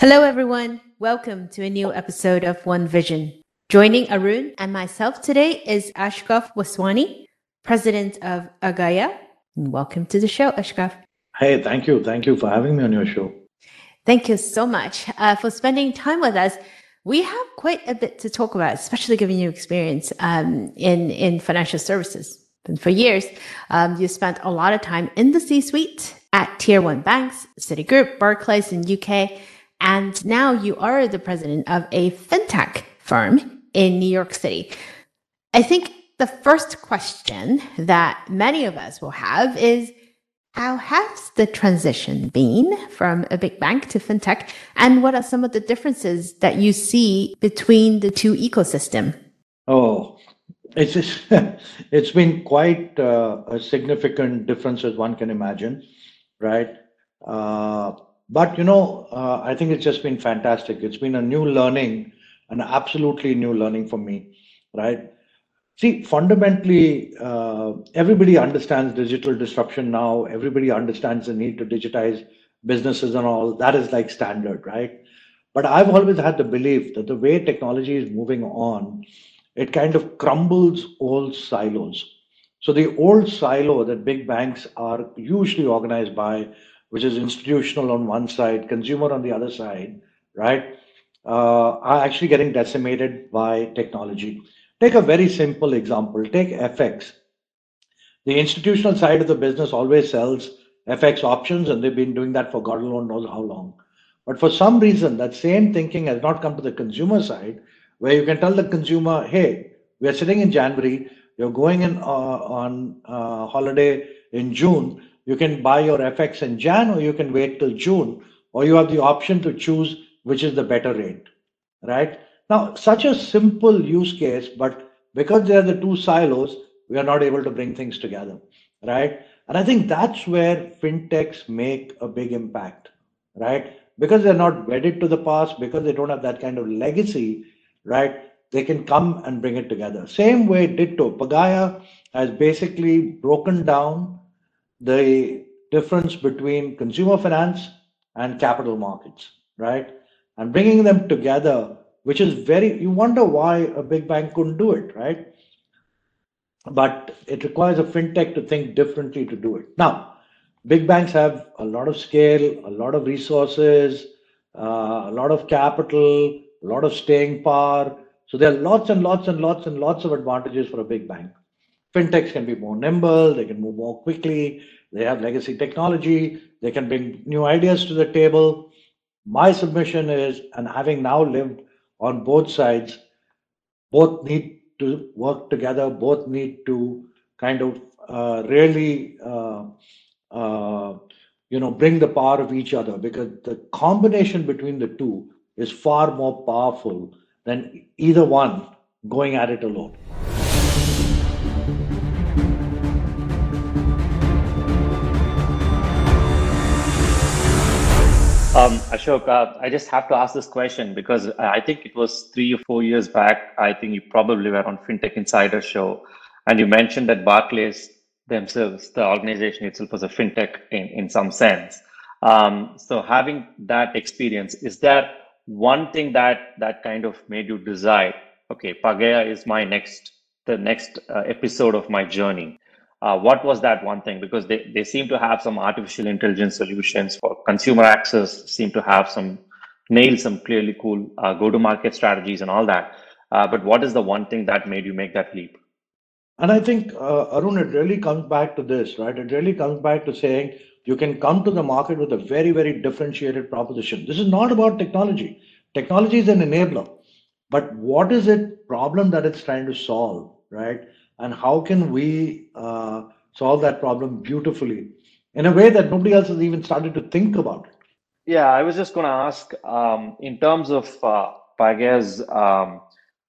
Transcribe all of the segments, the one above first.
Hello, everyone. Welcome to a new episode of One Vision. Joining Arun and myself today is Ashok Vaswani, president of Pagaya. Welcome to the show, Ashok. Hey, thank you. Thank you for having me on your show. Thank you so much uh, for spending time with us. We have quite a bit to talk about, especially given your experience um, in, in financial services. And for years, um, you spent a lot of time in the C suite at tier one banks, Citigroup, Barclays in UK, and now you are the president of a fintech firm in New York City. I think the first question that many of us will have is how has the transition been from a big bank to fintech? And what are some of the differences that you see between the two ecosystem? Oh, it's just, it's been quite uh, a significant difference as one can imagine, right? Uh, but you know, uh, I think it's just been fantastic. It's been a new learning, an absolutely new learning for me, right? See, fundamentally, uh, everybody understands digital disruption now. Everybody understands the need to digitize businesses and all. That is like standard, right? But I've always had the belief that the way technology is moving on, it kind of crumbles old silos. So the old silo that big banks are usually organized by, which is institutional on one side, consumer on the other side, right, uh, are actually getting decimated by technology. Take a very simple example. Take FX. The institutional side of the business always sells FX options, and they've been doing that for God alone knows how long. But for some reason, that same thinking has not come to the consumer side, where you can tell the consumer, hey, we are sitting in January, you're going in uh, on uh, holiday in June, you can buy your FX in Jan or you can wait till June, or you have the option to choose which is the better rate, right? Now, such a simple use case, but because they are the two silos, we are not able to bring things together, right? And I think that's where fintechs make a big impact, right? Because they're not wedded to the past, because they don't have that kind of legacy, right? They can come and bring it together. Same way Ditto, Pagaya has basically broken down the difference between consumer finance and capital markets, right? And bringing them together which is very, you wonder why a big bank couldn't do it, right? But it requires a fintech to think differently to do it. Now, big banks have a lot of scale, a lot of resources, uh, a lot of capital, a lot of staying power. So there are lots and lots and lots and lots of advantages for a big bank. Fintechs can be more nimble, they can move more quickly, they have legacy technology, they can bring new ideas to the table. My submission is, and having now lived on both sides both need to work together both need to kind of uh, really uh, uh, you know bring the power of each other because the combination between the two is far more powerful than either one going at it alone Um, Ashok, uh, I just have to ask this question because I think it was three or four years back. I think you probably were on FinTech Insider show, and you mentioned that Barclays themselves, the organization itself, was a fintech in, in some sense. Um, so, having that experience, is there one thing that that kind of made you decide? Okay, Pagaya is my next, the next uh, episode of my journey. Uh, what was that one thing? Because they, they seem to have some artificial intelligence solutions for consumer access, seem to have some nail some clearly cool uh, go to market strategies and all that. Uh, but what is the one thing that made you make that leap? And I think, uh, Arun, it really comes back to this, right? It really comes back to saying you can come to the market with a very, very differentiated proposition. This is not about technology. Technology is an enabler. But what is it problem that it's trying to solve, right? And how can we uh, solve that problem beautifully in a way that nobody else has even started to think about it? Yeah i was just going to ask um, in terms of uh, um,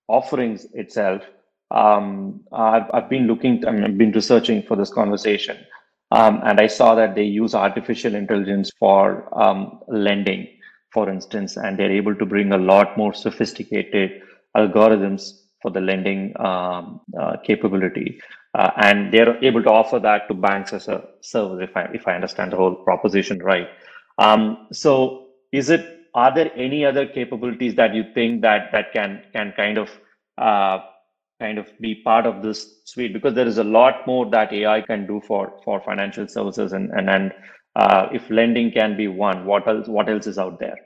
offerings itself um, I've, I've, been looking I mean, i've been researching for this conversation um, and i saw that they use artificial intelligence for um, lending for instance and they're able to bring a lot more sophisticated algorithms for the lending um, uh, capability. Uh, and they're able to offer that to banks as a service, if I, if I understand the whole proposition right. Um, so is it are there any other capabilities that you think that that can can kind of uh, kind of be part of this suite? Because there is a lot more that AI can do for for financial services, and and and uh, if lending can be one, what else what else is out there?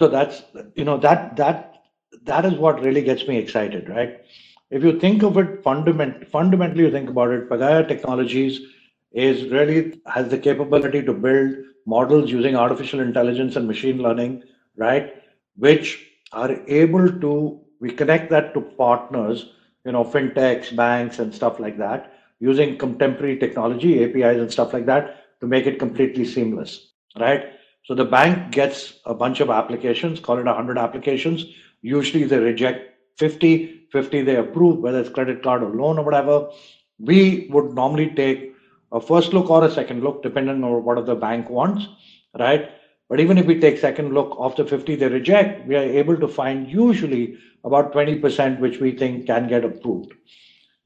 So that's you know that that that is what really gets me excited, right? If you think of it fundament fundamentally, you think about it, Pagaya Technologies is really has the capability to build models using artificial intelligence and machine learning, right? Which are able to we connect that to partners, you know, fintechs, banks, and stuff like that, using contemporary technology, APIs and stuff like that, to make it completely seamless, right? So the bank gets a bunch of applications, call it 100 applications. Usually they reject 50, 50 they approve, whether it's credit card or loan or whatever. We would normally take a first look or a second look, depending on what the bank wants, right? But even if we take second look of the 50 they reject, we are able to find usually about 20% which we think can get approved.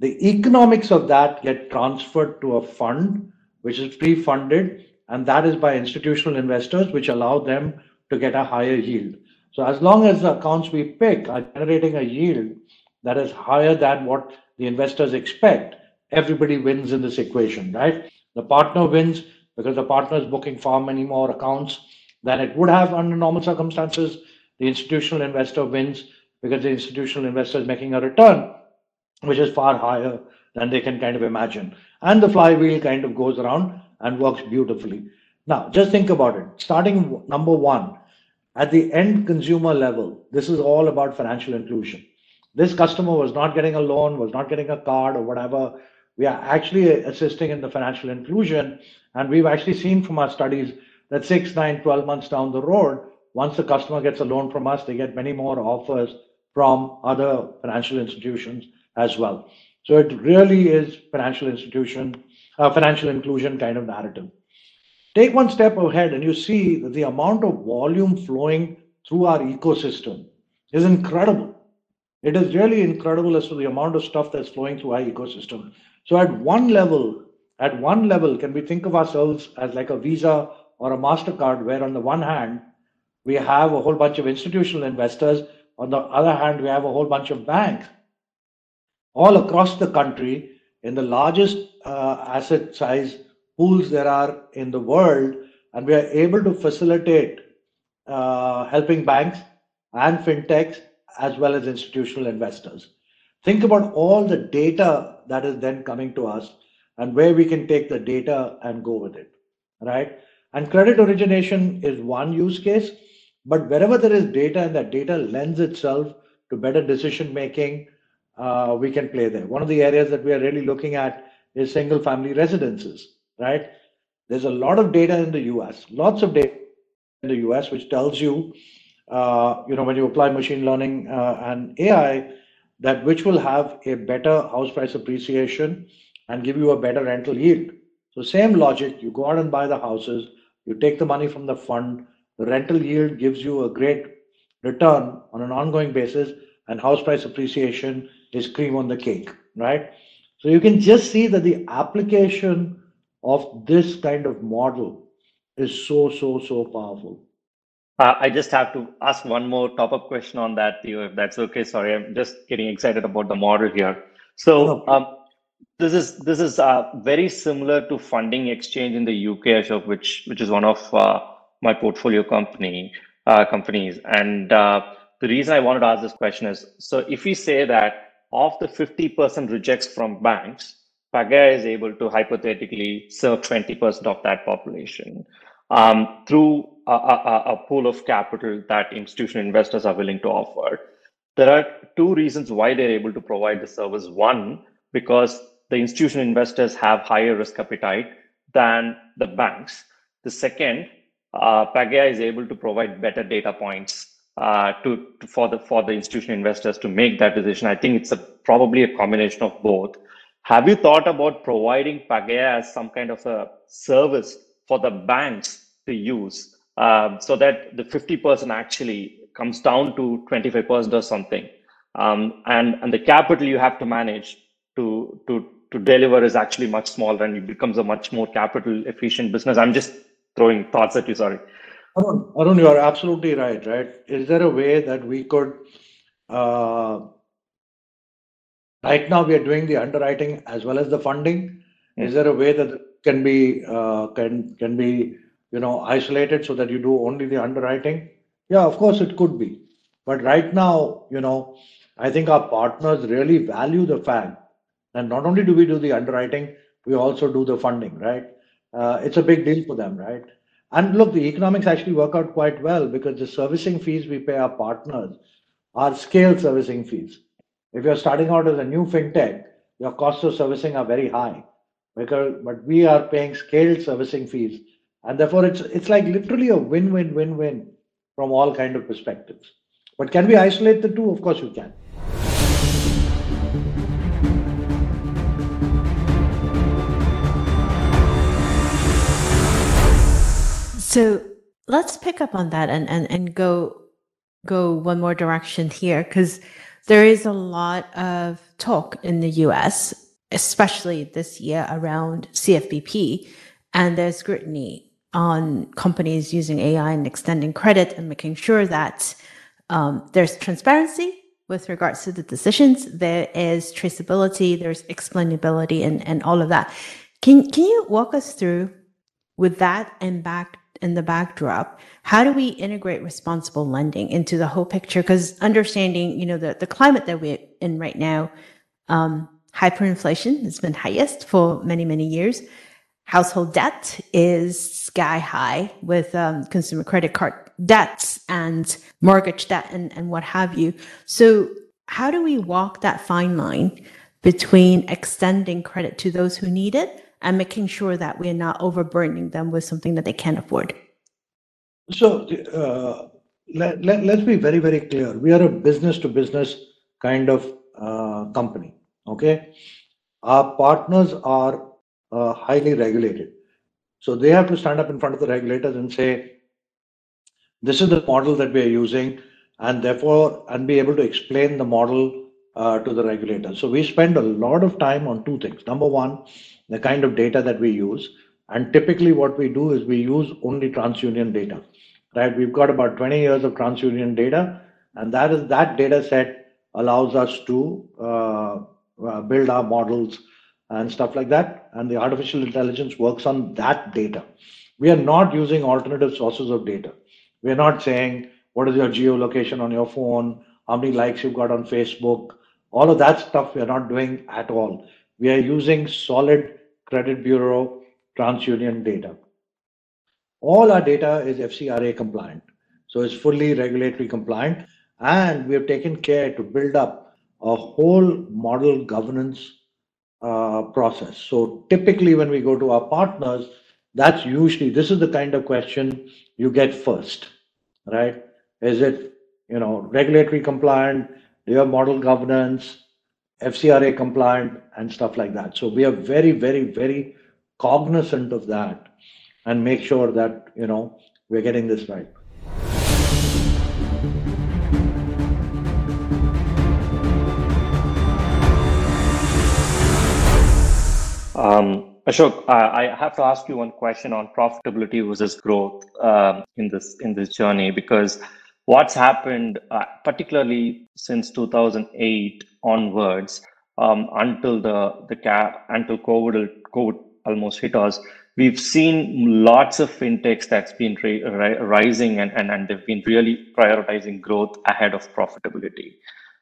The economics of that get transferred to a fund which is pre-funded, and that is by institutional investors, which allow them to get a higher yield. So as long as the accounts we pick are generating a yield that is higher than what the investors expect, everybody wins in this equation, right? The partner wins because the partner is booking far many more accounts than it would have under normal circumstances. The institutional investor wins because the institutional investor is making a return, which is far higher than they can kind of imagine. And the flywheel kind of goes around and works beautifully. Now, just think about it. Starting number one, at the end consumer level, this is all about financial inclusion. This customer was not getting a loan, was not getting a card or whatever we are actually assisting in the financial inclusion. And we've actually seen from our studies that six, nine, 12 months down the road, once the customer gets a loan from us, they get many more offers from other financial institutions as well. So it really is financial institution, uh, financial inclusion kind of narrative. Take one step ahead and you see that the amount of volume flowing through our ecosystem is incredible. It is really incredible as to the amount of stuff that's flowing through our ecosystem. So at one level, at one level, can we think of ourselves as like a Visa or a MasterCard, where on the one hand, we have a whole bunch of institutional investors. On the other hand, we have a whole bunch of banks all across the country in the largest uh, asset size pools there are in the world. And we are able to facilitate uh, helping banks and fintechs as well as institutional investors. Think about all the data that is then coming to us and where we can take the data and go with it, right? And credit origination is one use case, but wherever there is data and that data lends itself to better decision making, uh, we can play there. One of the areas that we are really looking at is single family residences, right? There's a lot of data in the US, lots of data in the US, which tells you, uh, you know, when you apply machine learning uh, and AI, that which will have a better house price appreciation and give you a better rental yield. So same logic, you go out and buy the houses, you take the money from the fund, the rental yield gives you a great return on an ongoing basis, and house price appreciation is cream on the cake, right? So you can just see that the application of this kind of model is so, so, so powerful. Uh, I just have to ask one more top-up question on that, Theo, if that's okay. Sorry, I'm just getting excited about the model here. So um, this is this is uh, very similar to funding exchange in the UK, Ashok, which which is one of uh, my portfolio company uh, companies. And uh, the reason I wanted to ask this question is, so if we say that of the 50% rejects from banks, Pagaya is able to hypothetically serve 20% of that population um, through a, a, a pool of capital that institutional investors are willing to offer. There are two reasons why they're able to provide the service. One, because the institutional investors have higher risk appetite than the banks. The second, uh, Pagaya is able to provide better data points uh, to, to, for the for the institutional investors to make that decision. I think it's a, probably a combination of both. Have you thought about providing Pagaya as some kind of a service for the banks to use um, so that the 50% actually comes down to 25% or something. Um, and, and the capital you have to manage to, to, to deliver is actually much smaller and it becomes a much more capital efficient business. I'm just throwing thoughts at you, sorry. Arun, Arun, you are absolutely right, right? Is there a way that we could, uh, right now we are doing the underwriting as well as the funding. Is there a way that can be, uh, can, can be, you know, isolated so that you do only the underwriting? Yeah, of course it could be. But right now, you know, I think our partners really value the fact that not only do we do the underwriting, we also do the funding, right? Uh, it's a big deal for them, right? And look, the economics actually work out quite well because the servicing fees we pay our partners are scale servicing fees. If you're starting out as a new fintech, your costs of servicing are very high. Because but we are paying scaled servicing fees. And therefore it's it's like literally a win-win-win-win from all kind of perspectives. But can we isolate the two? Of course we can. So let's pick up on that and, and, and go go one more direction here because there is a lot of talk in the US, especially this year around CFBP, and there's scrutiny on companies using AI and extending credit and making sure that um, there's transparency with regards to the decisions, there is traceability, there's explainability, and, and all of that. Can, can you walk us through with that and back in the backdrop, how do we integrate responsible lending into the whole picture? Because understanding, you know, the, the climate that we're in right now, um, hyperinflation has been highest for many, many years. Household debt is sky high with um, consumer credit card debts and mortgage debt and, and what have you. So, how do we walk that fine line between extending credit to those who need it and making sure that we're not overburdening them with something that they can't afford. So uh, let, let, let's be very, very clear. We are a business to business kind of uh, company. Okay. Our partners are uh, highly regulated. So they have to stand up in front of the regulators and say, this is the model that we are using, and therefore, and be able to explain the model uh, to the regulator. So we spend a lot of time on two things. Number one, the kind of data that we use. And typically what we do is we use only TransUnion data, right? We've got about 20 years of TransUnion data, and that is that data set allows us to uh, uh, build our models and stuff like that. And the artificial intelligence works on that data. We are not using alternative sources of data. We are not saying what is your geolocation on your phone, how many likes you've got on Facebook, all of that stuff we are not doing at all. We are using solid credit bureau TransUnion data. All our data is FCRA compliant. So it's fully regulatory compliant. And we have taken care to build up a whole model governance uh, process. So typically when we go to our partners, that's usually, this is the kind of question you get first, right? Is it, you know, regulatory compliant? Do you have model governance? FCRA compliant and stuff like that. So we are very, very, very cognizant of that and make sure that, you know, we're getting this right. Um, Ashok, I have to ask you one question on profitability versus growth um, in this in this journey because what's happened, uh, particularly since 2008 onwards, um, until the the cap until COVID COVID almost hit us, we've seen lots of fintechs that's been rising and, and and they've been really prioritizing growth ahead of profitability.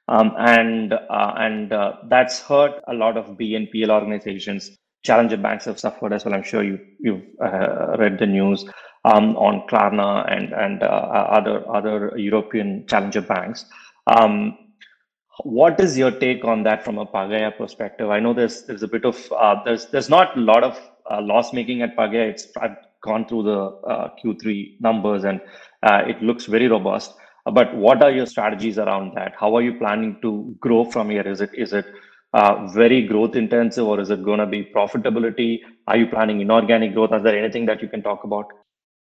Um, and uh, and uh, that's hurt a lot of BNPL organizations. Challenger banks have suffered as well. I'm sure you you've uh, read the news um, on Klarna and and uh, other other European challenger banks. Um, what is your take on that from a Pagaya perspective? I know there's there's a bit of uh, there's there's not a lot of uh, loss making at Pagaya. It's I've gone through the uh, Q3 numbers and uh, it looks very robust. But what are your strategies around that? How are you planning to grow from here? Is it is it uh, very growth intensive or is it going to be profitability? Are you planning inorganic growth? Is there anything that you can talk about?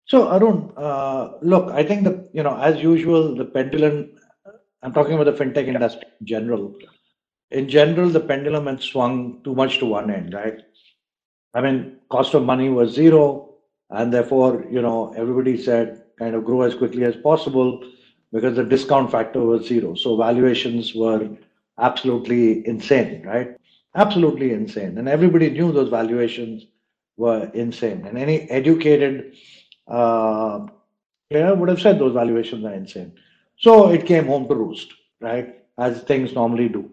So Arun, uh, look, I think the you know as usual the pendulum. I'm talking about the fintech industry in general. In general, the pendulum had swung too much to one end, right? I mean, cost of money was zero, and therefore, you know, everybody said kind of grow as quickly as possible because the discount factor was zero. So valuations were absolutely insane, right? Absolutely insane. And everybody knew those valuations were insane. And any educated uh, player would have said those valuations are insane. So it came home to roost, right? As things normally do.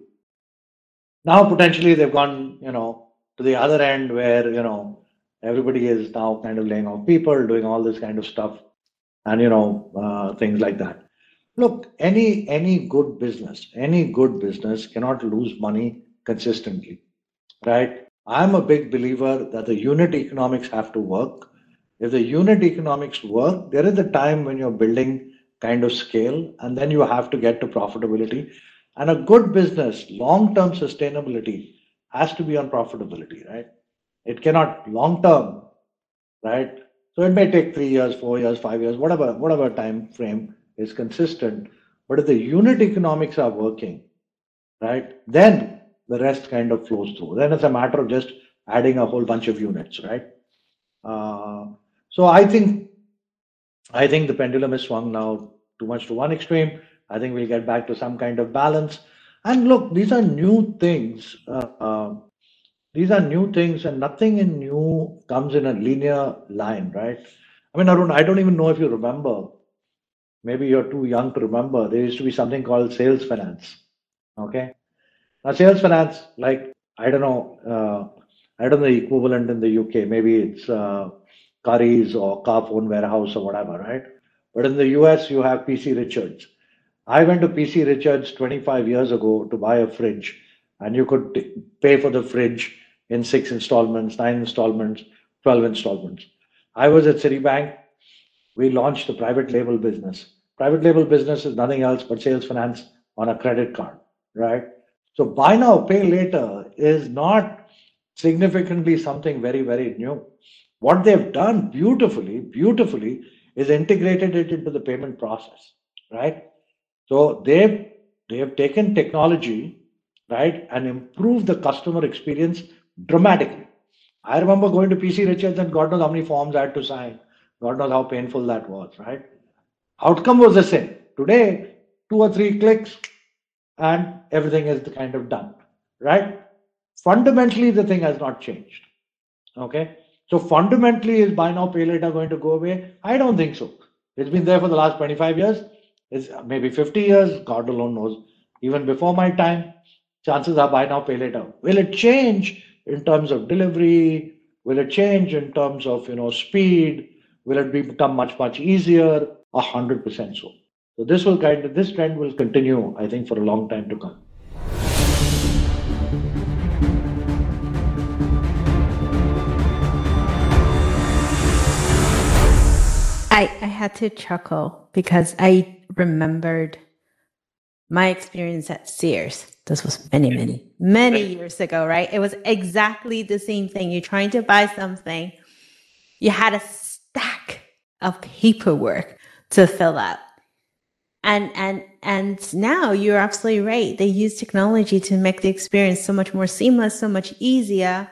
Now potentially they've gone, you know, to the other end where, you know, everybody is now kind of laying off people, doing all this kind of stuff, and you know, uh, things like that. Look, any any good business, any good business cannot lose money consistently, right? I'm a big believer that the unit economics have to work. If the unit economics work, there is a time when you're building kind of scale, and then you have to get to profitability. And a good business, long-term sustainability, has to be on profitability, right? It cannot long term, right? So it may take three years, four years, five years, whatever, whatever time frame is consistent. But if the unit economics are working, right, then the rest kind of flows through. Then it's a matter of just adding a whole bunch of units, right? Uh, so I think I think the pendulum is swung now too much to one extreme. I think we'll get back to some kind of balance. And look, these are new things. Uh, uh, these are new things, and nothing in new comes in a linear line, right? I mean, I don't, I don't even know if you remember. Maybe you're too young to remember. There used to be something called sales finance. Okay. Now, sales finance, like, I don't know, uh, I don't know the equivalent in the UK. Maybe it's uh, Currys or Carphone Warehouse or whatever, right? But in the US, you have PC Richards. I went to PC Richards 25 years ago to buy a fridge, and you could pay for the fridge in six installments, nine installments, 12 installments. I was at Citibank. We launched the private label business. Private label business is nothing else but sales finance on a credit card, right? So buy now, pay later is not significantly something very, very new. What they've done beautifully, beautifully is integrated it into the payment process, right? So they've they have taken technology, right, and improved the customer experience dramatically. I remember going to PC Richards and God knows how many forms I had to sign. God knows how painful that was, right? Outcome was the same. Today, two or three clicks and everything is kind of done, right? Fundamentally, the thing has not changed. Okay. So fundamentally, is buy now, pay later going to go away? I don't think so. It's been there for the last 25 years. It's maybe 50 years. God alone knows. Even before my time, chances are buy now, pay later. Will it change? in terms of delivery? Will it change in terms of you know speed? Will it become much much easier? A hundred percent so. So this will kind of this trend will continue, I think, for a long time to come. I, I had to chuckle because I remembered my experience at Sears. This was many, many, many years ago, right? It was exactly the same thing. You're trying to buy something, you had a stack of paperwork to fill out. And and and now you're absolutely right. They use technology to make the experience so much more seamless, so much easier.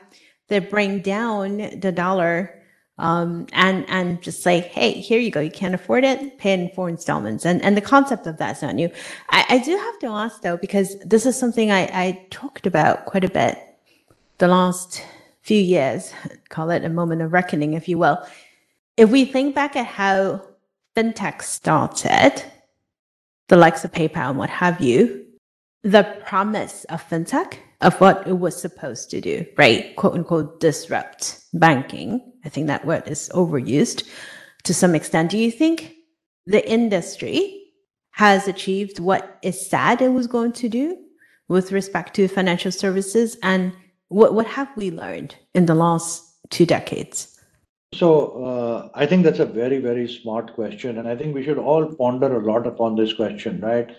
They bring down the dollar um, and and just like, hey, here you go. You can't afford it, pay in four installments. And and the concept of that's not new. I, I do have to ask though, because this is something I, I talked about quite a bit the last few years. Call it a moment of reckoning, if you will. If we think back at how fintech started, the likes of PayPal and what have you, the promise of fintech of what it was supposed to do, right? Quote unquote, disrupt banking. I think that word is overused to some extent. Do you think the industry has achieved what it said it was going to do with respect to financial services? And what, what have we learned in the last two decades? So, uh, I think that's a very, very smart question. And I think we should all ponder a lot upon this question, right?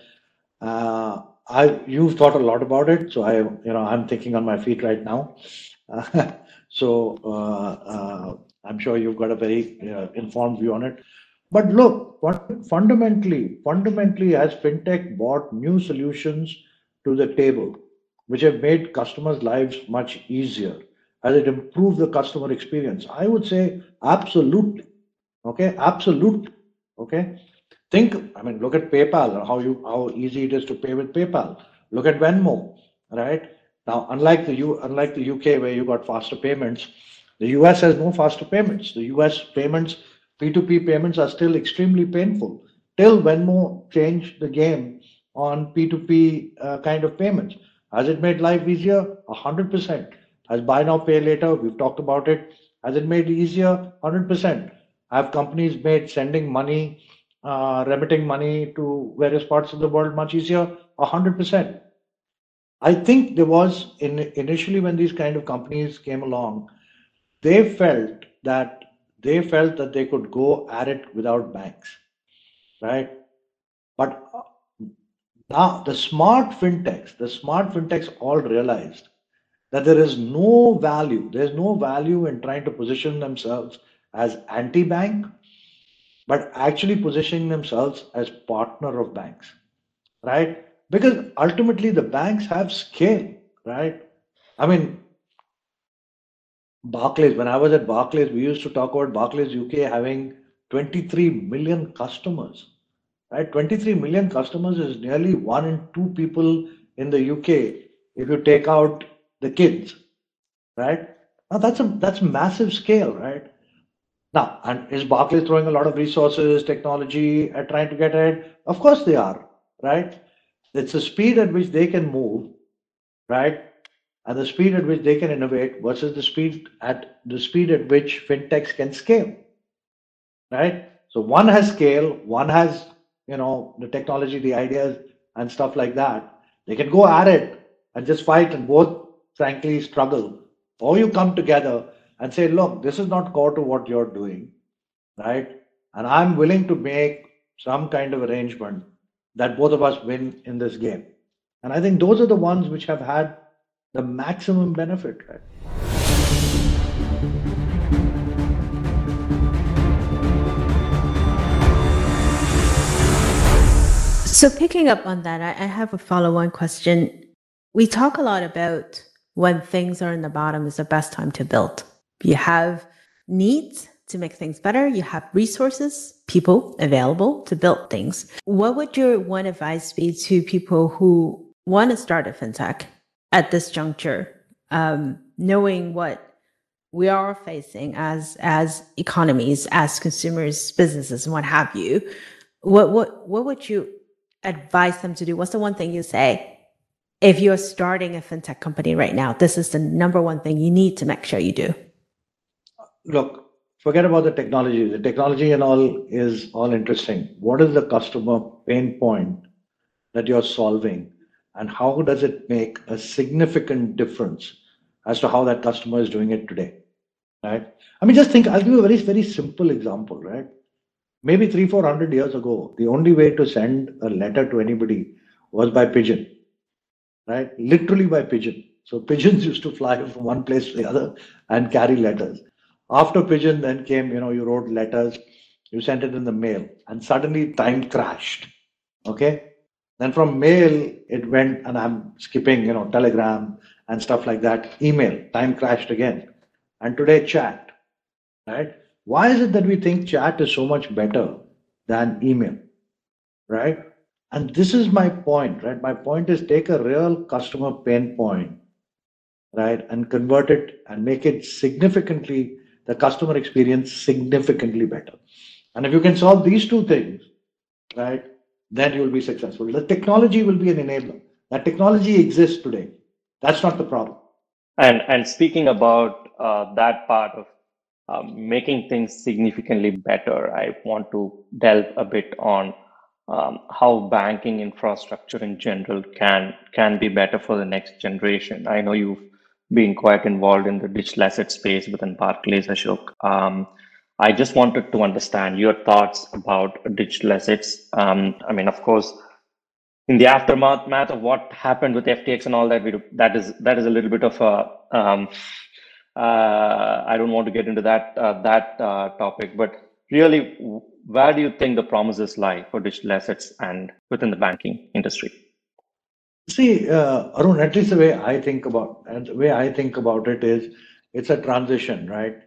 Uh, I you've thought a lot about it, so I you know I'm thinking on my feet right now. Uh, so uh, I'm sure you've got a very uh, informed view on it. But look, fundamentally, fundamentally, as fintech brought new solutions to the table, which have made customers' lives much easier, as it improved the customer experience, I would say absolutely. Okay, absolutely. Okay? Think, I mean, look at PayPal, how you how easy it is to pay with PayPal. Look at Venmo, right? Now, unlike the U, unlike the UK where you got faster payments, the US has no faster payments. The US payments, P2P payments are still extremely painful. Till Venmo changed the game on P2P uh, kind of payments. Has it made life easier? 100%. Has buy now, pay later, we've talked about it. Has it made it easier? 100%. Have companies made sending money, uh, remitting money to various parts of the world much easier? 100%. I think there was in, initially when these kind of companies came along, they felt that they felt that they could go at it without banks, right? But uh, now the smart fintechs, the smart fintechs all realized that there is no value, there's no value in trying to position themselves as anti-bank, but actually positioning themselves as partner of banks, right? Because ultimately the banks have scale, right? I mean, Barclays, when I was at Barclays, we used to talk about Barclays UK having 23 million customers, right? 23 million customers is nearly one in two people in the UK if you take out the kids, right? Now that's a that's massive scale, right? Now, and is Barclays throwing a lot of resources, technology at trying to get ahead? Of course they are, right? It's the speed at which they can move, right? And the speed at which they can innovate versus the speed at the speed at which fintechs can scale, right? So one has scale, one has you know the technology, the ideas, and stuff like that. They can go at it and just fight, and both frankly struggle. Or you come together and say, look, this is not core to what you're doing, right? And I'm willing to make some kind of arrangement that both of us win in this game. And I think those are the ones which have had the maximum benefit, right? So picking up on that, I, have a follow-on question. We talk a lot about when things are in the bottom is the best time to build. You have needs to make things better. You have resources, people available to build things. What would your one advice be to people who want to start a fintech at this juncture, um, knowing what we are facing as as economies, as consumers, businesses, and what have you? What what what would you advise them to do? What's the one thing you say? If you're starting a fintech company right now, this is the number one thing you need to make sure you do look, forget about the technology. The technology and all is all interesting. What is the customer pain point that you're solving? And how does it make a significant difference as to how that customer is doing it today? Right? I mean, just think, I'll give you a very, very simple example, right? Maybe three, four hundred years ago, the only way to send a letter to anybody was by pigeon, right? Literally by pigeon. So pigeons used to fly from one place to the other and carry letters. After Pigeon, then came, you know, you wrote letters, you sent it in the mail, and suddenly time crashed. Okay. Then from mail, it went, and I'm skipping, you know, Telegram and stuff like that. Email, time crashed again. And today, chat. Right? Why is it that we think chat is so much better than email? Right? And this is my point, right? My point is take a real customer pain point, right, and convert it and make it significantly the customer experience significantly better. And if you can solve these two things, right, then you will be successful. The technology will be an enabler. That technology exists today. That's not the problem. And and speaking about uh, that part of um, making things significantly better, I want to delve a bit on um, how banking infrastructure in general can can be better for the next generation. I know you've been quite involved in the digital asset space within Barclays, Ashok. Um, I just wanted to understand your thoughts about digital assets. Um, I mean, of course, in the aftermath of what happened with FTX and all that, we do, that is that is a little bit of a. Um, uh, I don't want to get into that uh, that uh, topic, but really, where do you think the promises lie for digital assets and within the banking industry? See, uh, Arun, at least the way I think about and the way I think about it is it's a transition, right?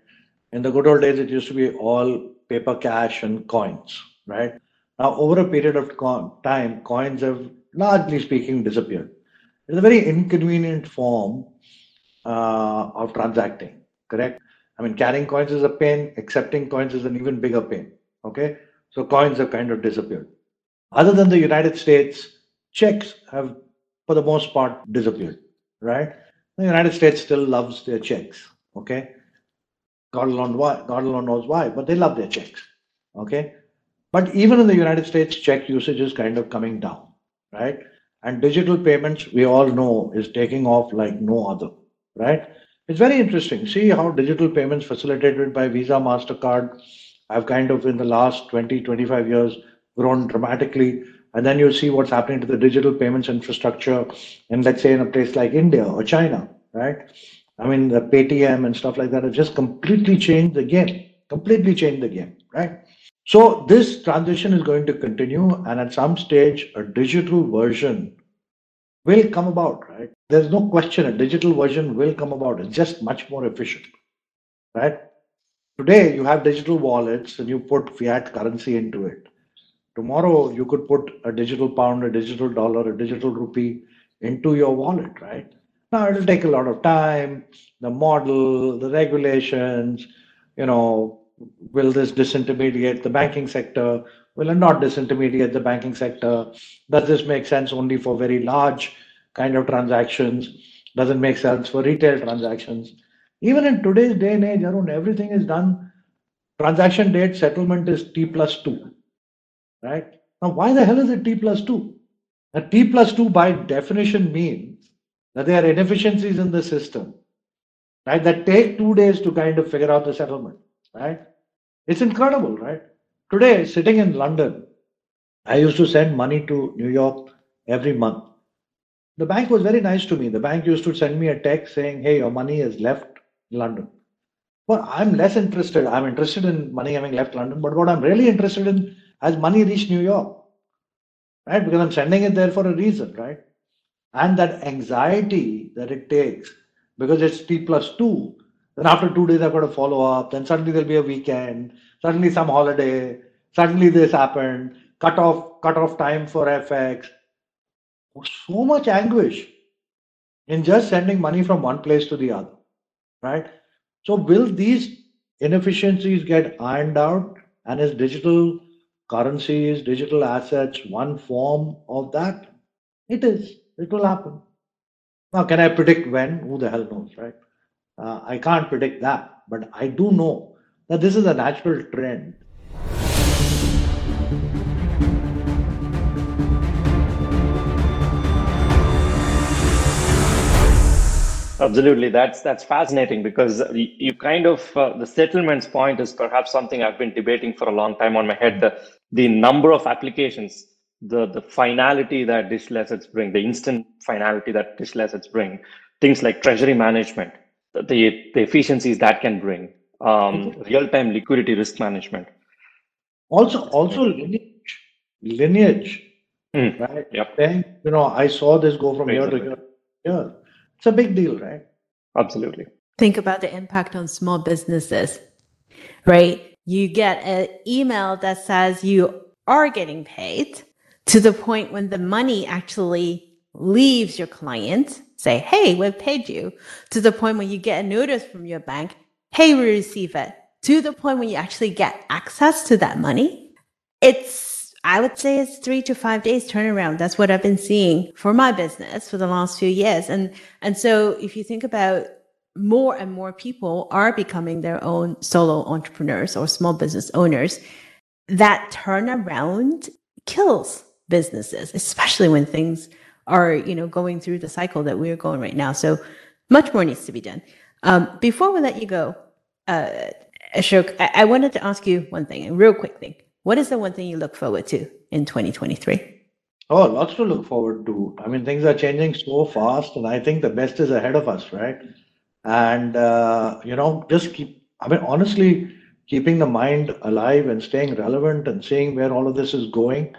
In the good old days, it used to be all paper cash and coins, right? Now, over a period of time, coins have largely speaking disappeared. It's a very inconvenient form uh, of transacting, correct? I mean, carrying coins is a pain, accepting coins is an even bigger pain, okay? So coins have kind of disappeared. Other than the United States, checks have, for the most part, disappeared, right? The United States still loves their checks, okay? God alone, why, God alone knows why, but they love their checks, okay? But even in the United States, check usage is kind of coming down, right? And digital payments, we all know, is taking off like no other, right? It's very interesting. See how digital payments facilitated by Visa, MasterCard have kind of in the last 20, 25 years grown dramatically. And then you see what's happening to the digital payments infrastructure in, let's say, in a place like India or China, right? I mean, the Paytm and stuff like that have just completely changed the game, completely changed the game, right? So this transition is going to continue, and at some stage, a digital version will come about, right? There's no question a digital version will come about. It's just much more efficient, right? Today, you have digital wallets and you put fiat currency into it. Tomorrow, you could put a digital pound, a digital dollar, a digital rupee into your wallet, right? Now, it'll take a lot of time, the model, the regulations, you know, will this disintermediate the banking sector? Will not disintermediate the banking sector? Does this make sense only for very large kind of transactions? Does it make sense for retail transactions? Even in today's day and age, Arun, everything is done. Transaction date settlement is T plus two, right? Now, why the hell is it T plus two? A T plus two by definition means that there are inefficiencies in the system, right? That take two days to kind of figure out the settlement, right? It's incredible, right? Today, sitting in London, I used to send money to New York every month. The bank was very nice to me. The bank used to send me a text saying, hey, your money has left London. Well, I'm less interested. I'm interested in money having left London, but what I'm really interested in has money reached New York, right? Because I'm sending it there for a reason, right? And that anxiety that it takes, because it's T plus two, then after two days, I've got to follow up. Then suddenly there'll be a weekend. Suddenly some holiday. Suddenly this happened. Cut off, cut off time for FX. So much anguish in just sending money from one place to the other, right? So will these inefficiencies get ironed out? And is digital currencies, digital assets one form of that? It is. It will happen. Now, can I predict when? Who the hell knows, right? Uh, I can't predict that, but I do know that this is a natural trend. Absolutely, that's that's fascinating because you, you kind of uh, the settlements point is perhaps something I've been debating for a long time on my head. The the number of applications, the the finality that digital assets bring, the instant finality that digital assets bring, things like treasury management, the, the efficiencies that can bring, um, real-time liquidity risk management. Also, also lineage, lineage, mm. right? Yep. Then, you know, I saw this go from here to here. Yeah, it's a big deal, right? Absolutely. Think about the impact on small businesses, right? You get an email that says you are getting paid to the point when the money actually leaves your client, say, hey, we've paid you, to the point when you get a notice from your bank, hey, we receive it, to the point when you actually get access to that money. It's, I would say it's three to five days turnaround. That's what I've been seeing for my business for the last few years. And, and so if you think about more and more people are becoming their own solo entrepreneurs or small business owners, that turnaround kills businesses, especially when things are you know going through the cycle that we're going right now. So much more needs to be done. Um, before we let you go, uh, Ashok, I-, I wanted to ask you one thing, a real quick thing. What is the one thing you look forward to in 2023? Oh, lots to look forward to. I mean, things are changing so fast, and I think the best is ahead of us, right? And uh, you know, just keep. I mean, honestly, keeping the mind alive and staying relevant and seeing where all of this is going.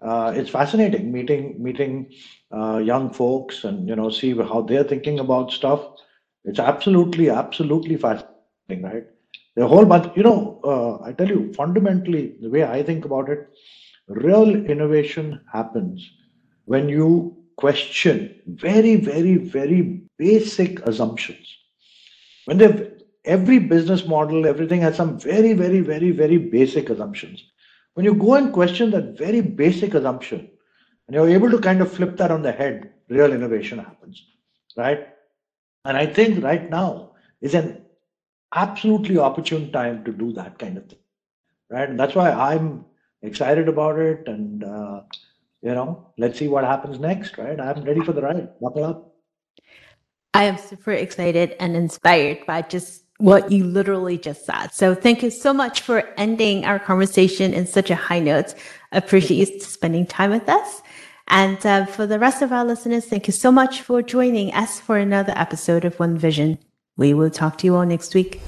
Uh, it's fascinating meeting meeting uh, young folks and you know see how they're thinking about stuff it's absolutely absolutely fascinating right The whole bunch. You know, uh, I tell you, fundamentally, the way I think about it, real innovation happens when you question very, very, very basic assumptions. When they every business model, everything has some very, very, very, very basic assumptions. When you go and question that very basic assumption, and you're able to kind of flip that on the head, real innovation happens, right? And I think right now is an absolutely opportune time to do that kind of thing, right? And that's why I'm excited about it. And, uh, you know, let's see what happens next, right? I'm ready for the ride. Buckle up. I am super excited and inspired by just what you literally just said. So thank you so much for ending our conversation in such a high note. Appreciate you spending time with us. And uh, for the rest of our listeners, thank you so much for joining us for another episode of One Vision. We will talk to you all next week.